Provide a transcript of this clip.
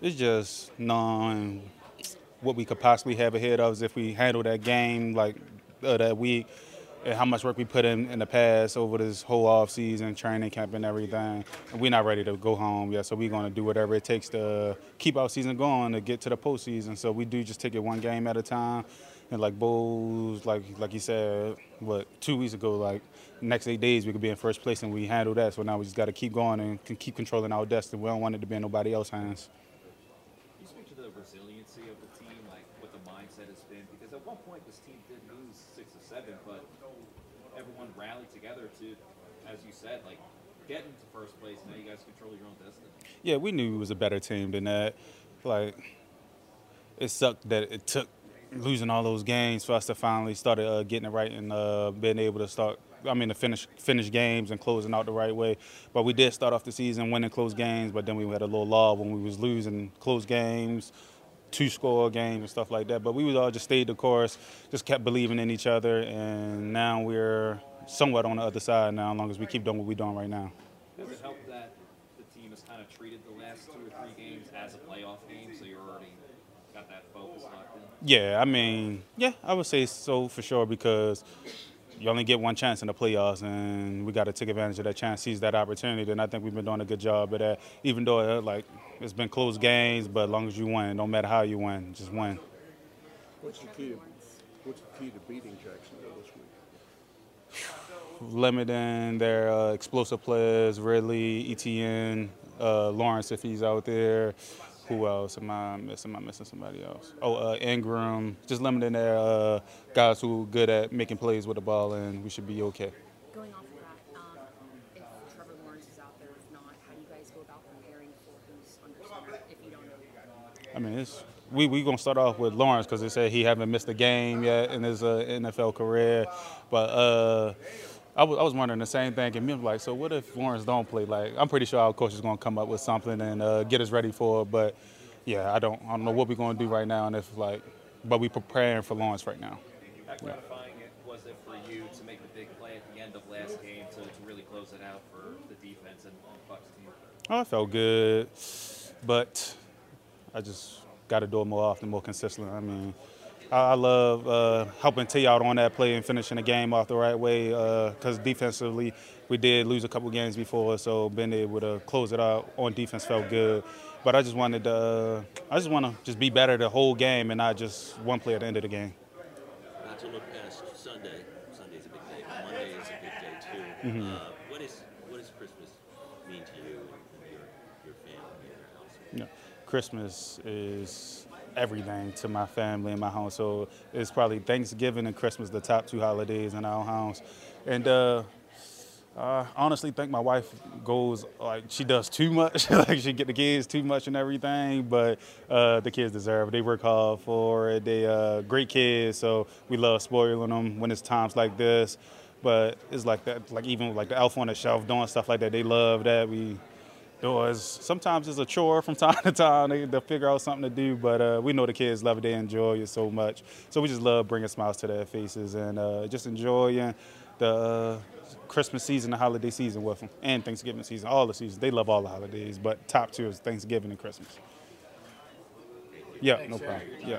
It's just knowing what we could possibly have ahead of us if we handle that game like uh, that week and how much work we put in in the past over this whole off season, training camp and everything. And we're not ready to go home yet, so we're going to do whatever it takes to keep our season going to get to the postseason. So we do just take it one game at a time. And like Bowles, like like you said, what two weeks ago, like next eight days we could be in first place, and we handle that. So now we just got to keep going and keep controlling our destiny. We don't want it to be in nobody else's hands. The resiliency of the team, like what the mindset has been? Because at one point this team did lose six or seven, but everyone rallied together to, as you said, like get into first place. Now you guys control your own destiny. Yeah, we knew we was a better team than that. Like it sucked that it took losing all those games for us to finally start uh, getting it right and uh, being able to start. I mean, to finish finish games and closing out the right way. But we did start off the season winning close games, but then we had a little lull when we was losing close games, two score games and stuff like that. But we was all just stayed the course, just kept believing in each other, and now we're somewhat on the other side now. As long as we keep doing what we're doing right now. Does it help that the team has kind of treated the last two or three games as a playoff game, so you're already got that focus locked in? Yeah, I mean, yeah, I would say so for sure because you only get one chance in the playoffs, and we got to take advantage of that chance, seize that opportunity. And I think we've been doing a good job of that. Even though uh, like it's been close games, but as long as you win, no matter how you win, just win. What's the key? To, what's the key to beating Jacksonville this week? Limiting their uh, explosive players, Ridley, Etienne, uh, Lawrence if he's out there. Who else am I missing? Am I missing somebody else? Oh, uh, Engram. Just limiting their uh, guys who are good at making plays with the ball, and we should be okay. Going off of that, um, if Trevor Lawrence is out there, if not, how do you guys go about preparing for who's under center if you don't know? I mean, it's we we gonna start off with Lawrence because they said he haven't missed a game yet in his uh, NFL career, but. I was, I was wondering the same thing, and me was like, so what if Lawrence don't play? Like, I'm pretty sure our coach is going to come up with something and uh, get us ready for it. But yeah, I don't, I don't know what we're going to do right now, and if like, but we're preparing for Lawrence right now. How gratifying it was it for you to make the big play at the end of last game to, to really close it out for the defense and, and Bucks team? Oh, it felt good, but I just got to do it more often, more consistently. I mean, I, I love uh, helping T out on that play and finishing the game off the right way because defensively we did lose a couple games before, so being able to close it out on defense felt good. But I just wanted to, uh, I just want to just be better the whole game and not just one play at the end of the game. Not to look past Sunday. Sunday's a big day. Monday is a big day too. Uh, what is what does Christmas mean to you and your your family and your household? Know, Christmas is everything to my family and my home. So it's probably Thanksgiving and Christmas, the top two holidays in our house. And uh, I honestly think my wife goes like she does too much, like she get the kids too much and everything. But uh, the kids deserve it. They work hard for it. They uh, great kids, so we love spoiling them when it's times like this. But it's like that, like even like the elf on the shelf doing stuff like that. They love that. We doors. Sometimes it's a chore from time to time they, to figure out something to do, but uh, we know the kids love it. They enjoy it so much. So we just love bringing smiles to their faces and uh, just enjoying the uh, Christmas season, the holiday season with them, and Thanksgiving season, all the seasons. They love all the holidays, but top two is Thanksgiving and Christmas. Yeah, no problem. Yeah.